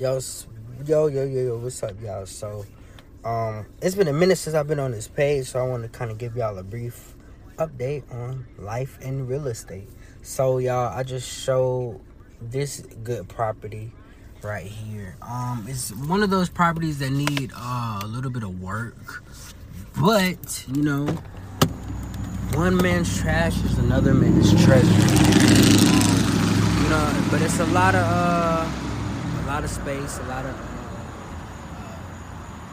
Yo, yo, yo, yo, yo, what's up, y'all? So, um, it's been a minute since I've been on this page, so I want to kind of give y'all a brief update on life in real estate. So, y'all, I just showed this good property right here. Um, it's one of those properties that need uh, a little bit of work, but you know, one man's trash is another man's treasure. Um, you know, but it's a lot of uh, lot of space, a lot of uh,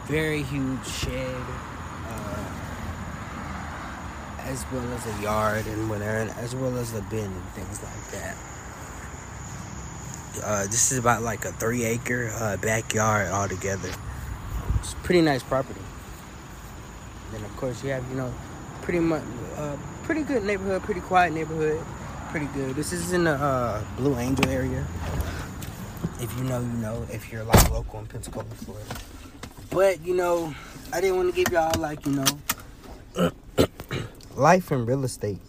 very huge shed, uh, as well as a yard and whatever, as well as a bin and things like that. Uh, this is about like a three acre uh, backyard altogether. It's pretty nice property. Then of course you have you know pretty much uh, pretty good neighborhood, pretty quiet neighborhood, pretty good. This is in the uh, Blue Angel area. If you know, you know. If you're like local in Pensacola, Florida. But you know, I didn't want to give y'all like you know life in real estate.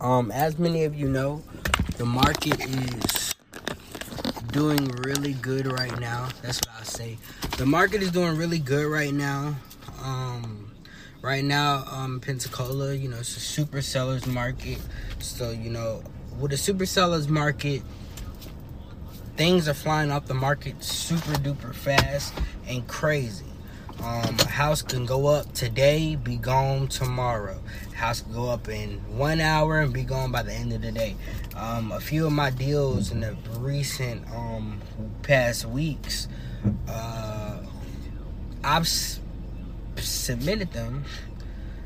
Um, as many of you know, the market is doing really good right now. That's what I say. The market is doing really good right now. Um, right now, um, Pensacola, you know, it's a super sellers market. So you know, with a super sellers market, things are flying off the market super duper fast and crazy. Um, a house can go up today, be gone tomorrow. House can go up in one hour and be gone by the end of the day. Um, a few of my deals in the recent um, past weeks, uh, I've s- submitted them.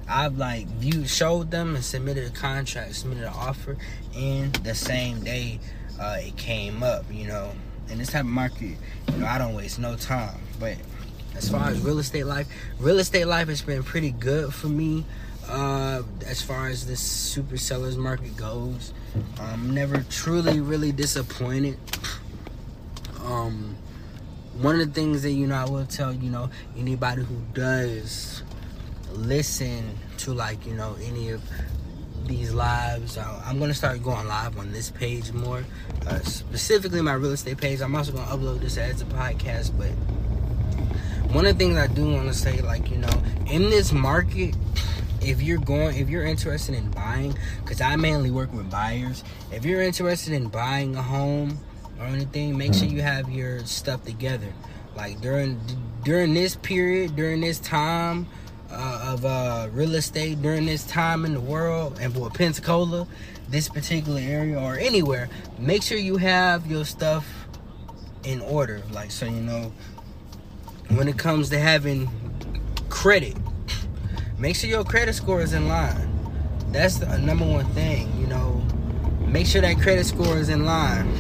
I've like viewed, showed them, and submitted a contract, submitted an offer, in the same day uh, it came up. You know, in this type of market, you know, I don't waste no time. But as far as real estate life, real estate life has been pretty good for me. Uh, as far as this super sellers market goes, I'm never truly really disappointed. Um, one of the things that you know I will tell you know anybody who does listen to like you know any of these lives. I- i'm gonna start going live on this page more uh, specifically my real estate page. I'm also gonna upload this as a podcast but one of the things i do want to say like you know in this market if you're going if you're interested in buying because i mainly work with buyers if you're interested in buying a home or anything make sure you have your stuff together. Like during during this period during this time uh, of uh, real estate during this time in the world and for pensacola this particular area or anywhere make sure you have your stuff in order. Like so you know when it comes to having credit make sure your credit score is in line. That's the number one thing you know. Make sure that credit score is in line.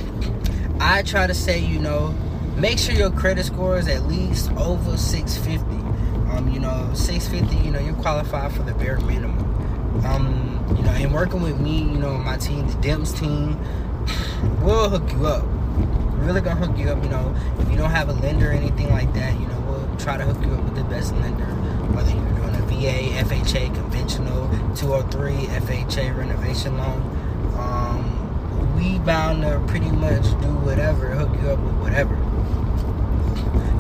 I try to say you know make sure your credit score is at least over 650 um you know 650 you know you're qualified for the bare minimum um you know and working with me you know my team the DIMS team we'll hook you up we're really gonna hook you up you know if you don't have a lender or anything like that you know we'll try to hook you up with the best lender whether you're doing a VA, FHA, conventional, 203, FHA renovation loan. Um, we bound to pretty much do whatever, hook you up with whatever.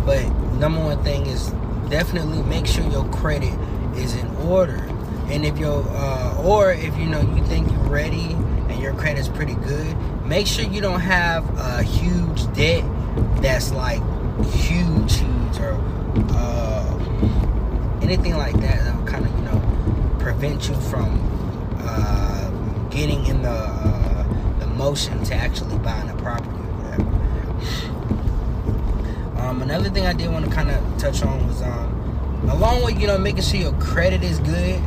But number one thing is definitely make sure your credit is in order. And if your uh, or if you know you think you're ready and your credit's pretty good, make sure you don't have a huge debt that's like huge, huge or uh, anything like that that kind of you know prevent you from uh, getting in the uh, the motion to actually buying a property. Um, another thing I did want to kind of touch on was um, along with you know making sure your credit is good.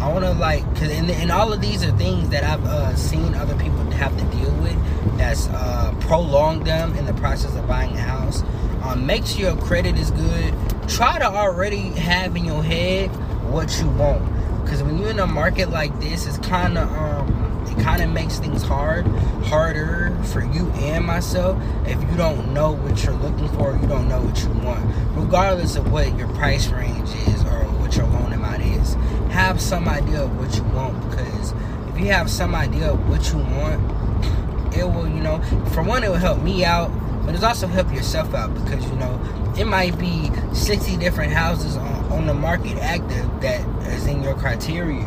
I want to like, cause and, and all of these are things that I've uh, seen other people have to deal with that's uh, prolonged them in the process of buying a house. Um, make sure your credit is good. Try to already have in your head what you want, because when you're in a market like this, it's kind of um, it kind of makes things hard, harder for you and myself if you don't know what you're looking for, you don't know what you want, regardless of what your price range is or what your loan amount is. Have some idea of what you want because if you have some idea of what you want, it will, you know, for one, it will help me out but it's also help yourself out because you know it might be 60 different houses on, on the market active that is in your criteria.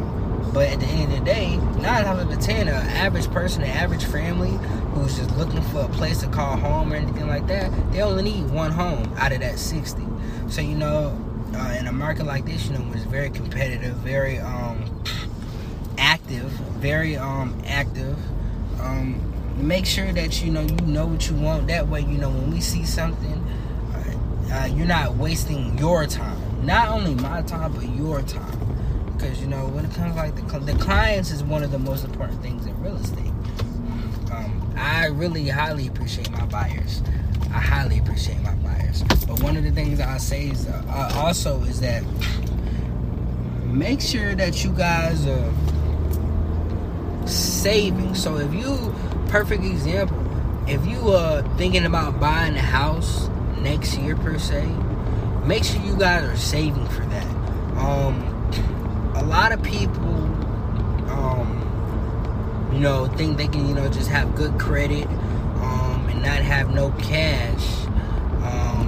But at the end of the day, nine out of ten, an average person, an average family who's just looking for a place to call home or anything like that, they only need one home out of that 60. So you know, uh, in a market like this, you know, it's very competitive, very um, active, very um, active. Um, make sure that you know you know what you want. That way, you know when we see something, uh, uh, you're not wasting your time. Not only my time, but your time. Because you know when it comes like the the clients is one of the most important things in real estate. Um, I really highly appreciate my buyers. I highly appreciate my buyers. But one of the things I say is uh, also is that make sure that you guys are saving. So if you perfect example. If you are thinking about buying a house next year per se, make sure you guys are saving for that. Um, a lot of people, um, you know, think they can, you know, just have good credit um, and not have no cash, um,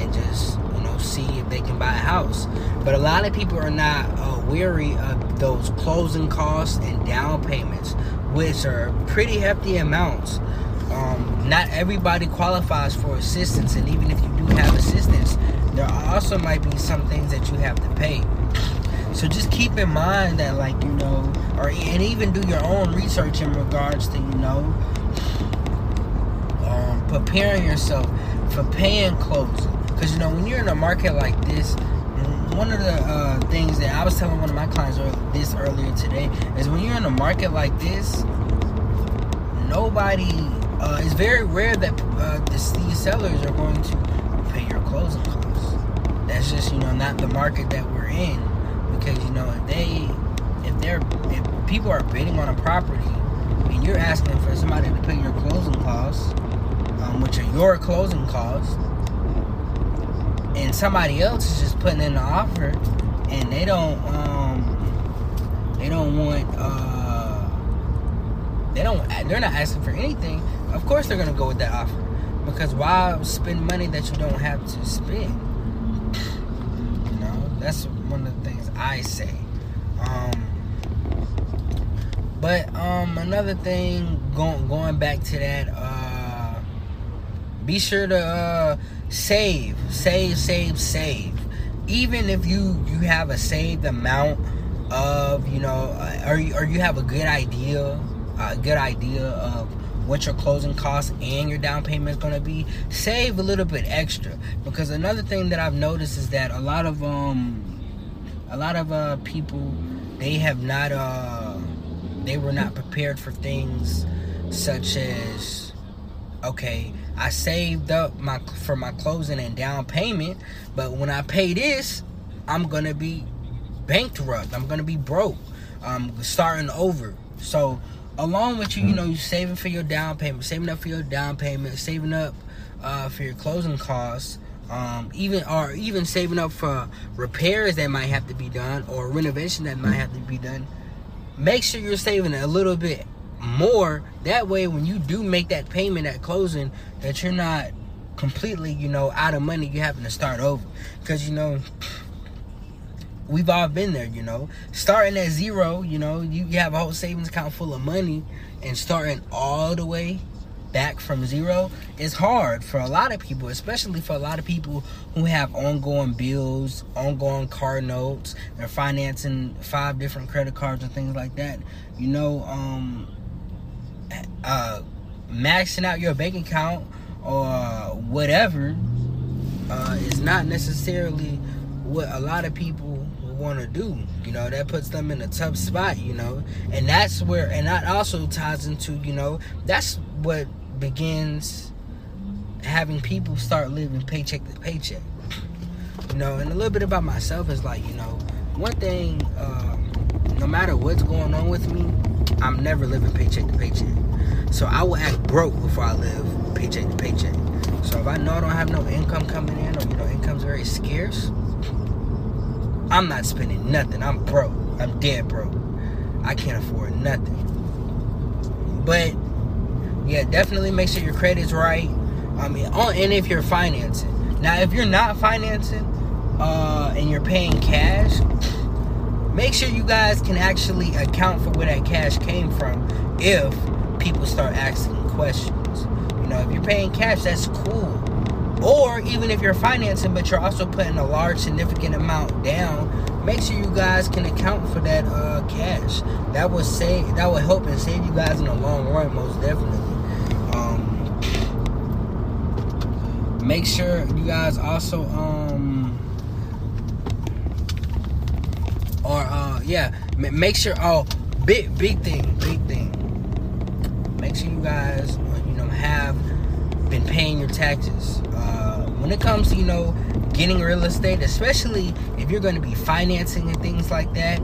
and just, you know, see if they can buy a house. But a lot of people are not uh, weary of those closing costs and down payments which are pretty hefty amounts. Um, not everybody qualifies for assistance, and even if you do have assistance, there also might be some things that you have to pay. So just keep in mind that, like you know, or and even do your own research in regards to you know, um, preparing yourself for paying closing. Because you know, when you're in a market like this, one of the uh, things that I was telling one of my clients this earlier today is when you're in a market like this, nobody. Uh, it's very rare that uh, the, these sellers are going to pay your closing costs. That's just you know not the market that we're in because you know if they if they're if people are bidding on a property and you're asking for somebody to pay your closing costs, um, which are your closing costs and somebody else is just putting in the offer and they don't um they don't want uh they don't they're not asking for anything of course they're gonna go with that offer because why spend money that you don't have to spend? You know that's one of the things i say um but um another thing going going back to that uh be sure to uh save, save, save, save. Even if you you have a saved amount of you know, uh, or or you have a good idea, a good idea of what your closing costs and your down payment is going to be save a little bit extra because another thing that i've noticed is that a lot of um a lot of uh people they have not uh they were not prepared for things such as okay I saved up my for my closing and down payment, but when I pay this, I'm gonna be bankrupt. I'm gonna be broke. I'm starting over. So along with you, you know, you saving for your down payment, saving up for your down payment, saving up uh, for your closing costs, um, even or even saving up for repairs that might have to be done or renovation that might have to be done. Make sure you're saving a little bit more. That way, when you do make that payment at closing, that you're not completely, you know, out of money. You're having to start over because you know we've all been there. You know, starting at zero. You know, you, you have a whole savings account full of money, and starting all the way back from zero is hard for a lot of people, especially for a lot of people who have ongoing bills, ongoing car notes, they're financing five different credit cards and things like that. You know, um, uh, maxing out your bank account or whatever uh, is not necessarily what a lot of people want to do. You know, that puts them in a tough spot, you know. And that's where, and that also ties into, you know, that's what begins having people start living paycheck to paycheck. You know, and a little bit about myself is like, you know, one thing, um, no matter what's going on with me, I'm never living paycheck to paycheck. So I will act broke before I live paycheck to paycheck. So if I know I don't have no income coming in, or you know, income's very scarce, I'm not spending nothing. I'm broke. I'm dead broke. I can't afford nothing. But yeah, definitely make sure your credit's right. I mean, and if you're financing. Now, if you're not financing uh, and you're paying cash, make sure you guys can actually account for where that cash came from if people start asking questions. You know, if you're paying cash, that's cool. Or even if you're financing, but you're also putting a large, significant amount down, make sure you guys can account for that uh, cash. That will save. That will help and save you guys in the long run, most definitely. Um, make sure you guys also um or uh yeah make sure oh big big thing big thing. Make sure you guys you know have been paying your taxes. Uh when it comes to you know getting real estate especially if you're going to be financing and things like that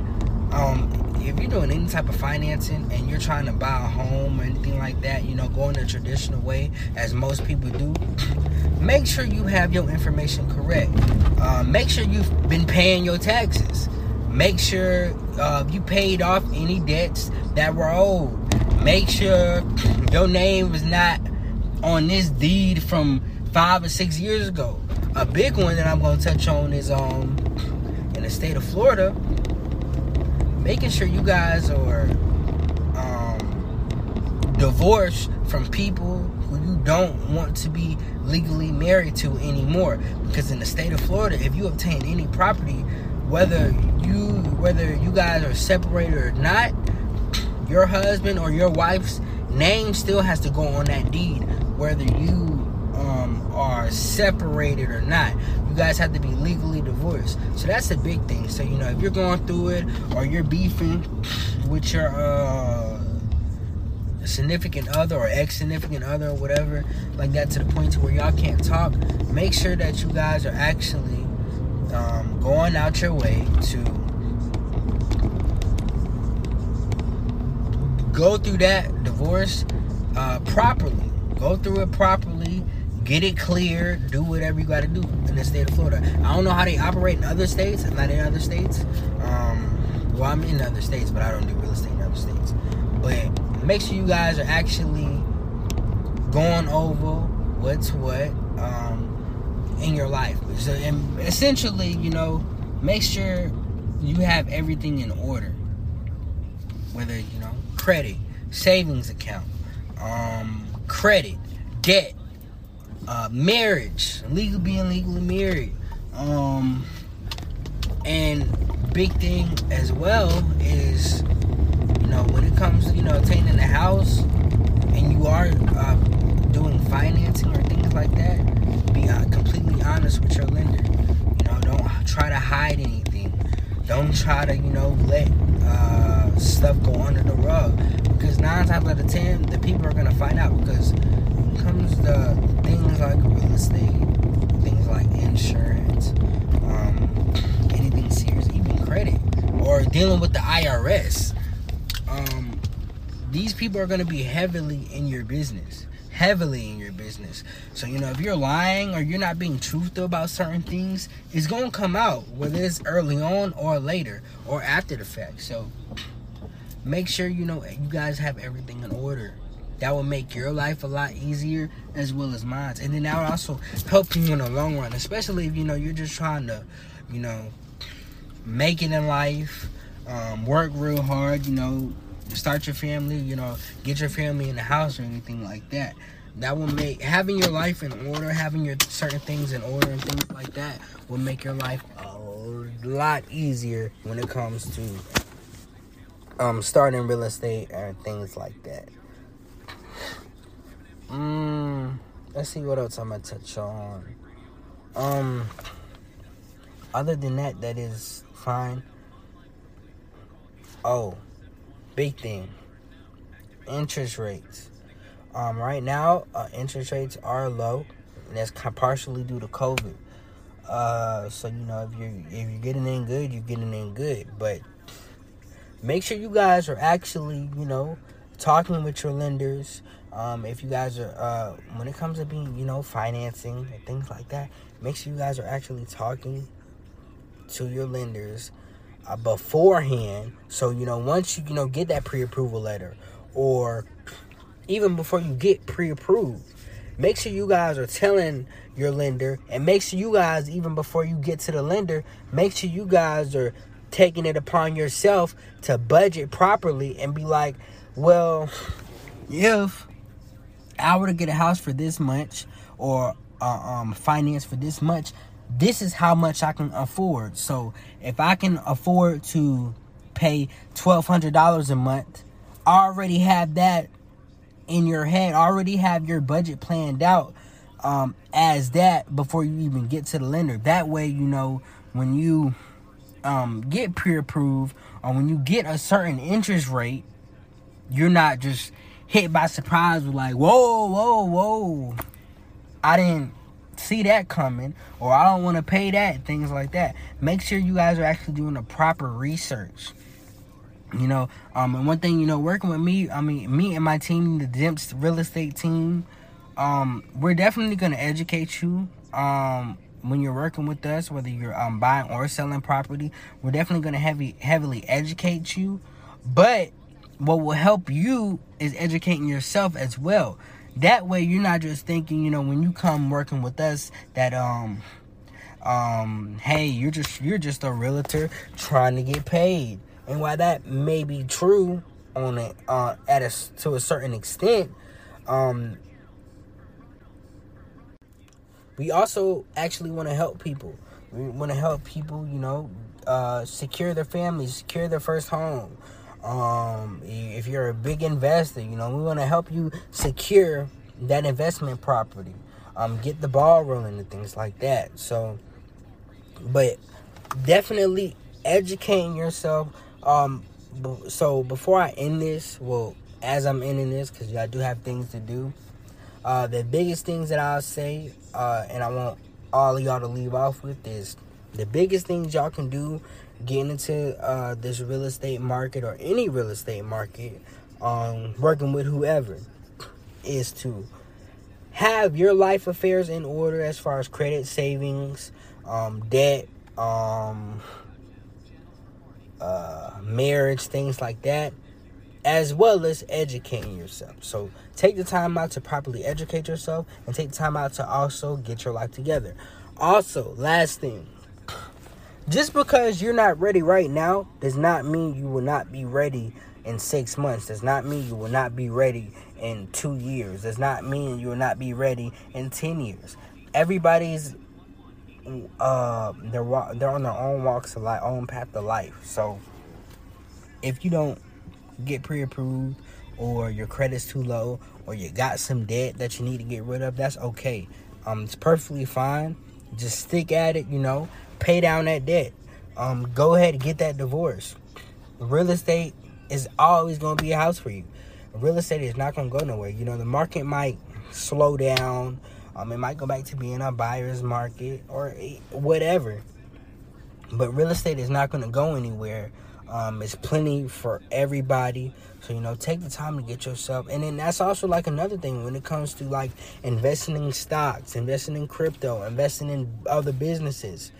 um if you're doing any type of financing and you're trying to buy a home or anything like that, you know, going the traditional way as most people do, make sure you have your information correct. Uh, make sure you've been paying your taxes. Make sure uh, you paid off any debts that were owed. Make sure your name is not on this deed from five or six years ago. A big one that I'm going to touch on is um in the state of Florida making sure you guys are um, divorced from people who you don't want to be legally married to anymore. Because in the state of Florida, if you obtain any property, whether you whether you guys are separated or not, your husband or your wife's name still has to go on that deed, whether you um, are separated or not. Guys have to be legally divorced. So that's a big thing. So, you know, if you're going through it or you're beefing with your uh, significant other or ex significant other or whatever, like that to the point to where y'all can't talk, make sure that you guys are actually um, going out your way to go through that divorce uh, properly. Go through it properly get it clear, do whatever you got to do in the state of Florida. I don't know how they operate in other states. I'm not in other states. Um, well, I'm in other states, but I don't do real estate in other states. But make sure you guys are actually going over what's what um, in your life. So, and essentially, you know, make sure you have everything in order. Whether you know credit, savings account, um, credit, debt, uh, marriage, legal being legally married, um, and big thing as well is you know when it comes to you know attaining a house and you are uh, doing financing or things like that, be uh, completely honest with your lender. You know, don't try to hide anything. Don't try to you know let uh, stuff go under the rug because nine times out of ten the people are gonna find out because comes to things like real estate, things like insurance, um, anything serious, even credit, or dealing with the IRS, um, these people are going to be heavily in your business. Heavily in your business. So, you know, if you're lying or you're not being truthful about certain things, it's going to come out, whether it's early on or later or after the fact. So, make sure you know you guys have everything in order that will make your life a lot easier as well as mine. And then that would also help you in the long run, especially if you know you're just trying to, you know, make it in life, um, work real hard, you know, start your family, you know, get your family in the house or anything like that. That will make having your life in order, having your certain things in order and things like that will make your life a lot easier when it comes to um, starting real estate and things like that. Mm, let's see what else I'm gonna touch on. Um, other than that, that is fine. Oh, big thing. Interest rates. Um, right now, uh, interest rates are low, and that's partially due to COVID. Uh, so you know, if you're if you're getting in good, you're getting in good. But make sure you guys are actually, you know, talking with your lenders. Um, if you guys are, uh, when it comes to being, you know, financing and things like that, make sure you guys are actually talking to your lenders uh, beforehand. So, you know, once you, you know, get that pre approval letter or even before you get pre-approved. Make sure you guys are telling your lender, and make sure you guys, even before you get to the lender, make sure you guys are taking it upon yourself to budget properly and be like, well, if I were to get a house for this much or uh, um, finance for this much, this is how much I can afford. So if I can afford to pay twelve hundred dollars a month, I already have that in your head. Already have your budget planned out um, as that before you even get to the lender. That way, you know when you um, get pre-approved or when you get a certain interest rate, you're not just hit by surprise with like, whoa, whoa, whoa. I didn't see that coming or I don't want to pay that, things like that. Make sure you guys are actually doing the proper research. You know, um, and one thing, you know, working with me, I mean, me and my team, the Dimps real estate team, um, we're definitely going to educate you. Um, when you're working with us, whether you're um, buying or selling property, we're definitely going to heavy heavily educate you. But what will help you is educating yourself as well. That way, you're not just thinking, you know, when you come working with us, that um, um, hey, you're just you're just a realtor trying to get paid. And while that may be true on it uh, at a to a certain extent, um, we also actually want to help people. We want to help people, you know, uh, secure their families, secure their first home. Um, if you're a big investor, you know, we want to help you secure that investment property. Um, get the ball rolling and things like that. So, but definitely educating yourself. Um, so before I end this, well, as I'm ending this, because I do have things to do. Uh, the biggest things that I'll say, uh, and I want all of y'all to leave off with is the biggest things y'all can do getting into uh, this real estate market or any real estate market, um, working with whoever, is to have your life affairs in order as far as credit, savings, um, debt, um, uh, marriage, things like that, as well as educating yourself. So take the time out to properly educate yourself and take the time out to also get your life together. Also, last thing, just because you're not ready right now does not mean you will not be ready in six months. Does not mean you will not be ready in two years. Does not mean you will not be ready in ten years. Everybody's uh they're they're on their own walks of life, own path of life. So if you don't get pre-approved or your credit's too low or you got some debt that you need to get rid of, that's okay. Um, it's perfectly fine. Just stick at it, you know pay down that debt. Um, go ahead and get that divorce. Real estate is always going to be a house for you. Real estate is not going to go nowhere. You know, the market might slow down. Um, it might go back to being a buyer's market or whatever. But real estate is not going to go anywhere. Um, it's plenty for everybody. So, you know, take the time to get yourself. And then that's also like another thing when it comes to like investing in stocks, investing in crypto, investing in other businesses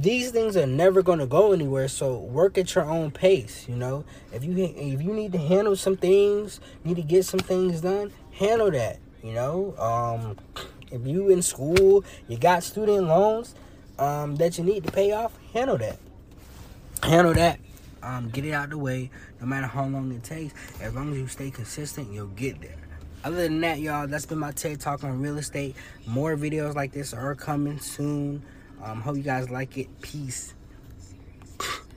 these things are never going to go anywhere so work at your own pace you know? If you if you need to handle some things need to get some things done handle that you know? Um if you in school you got student loans um that you need to pay off handle that. Handle that. Um get it out the way no matter how long it takes. As long as you stay consistent you'll get there. Other than that y'all that's been my TED talk on real estate. More videos like this are coming soon um, hope you guys like it. Peace.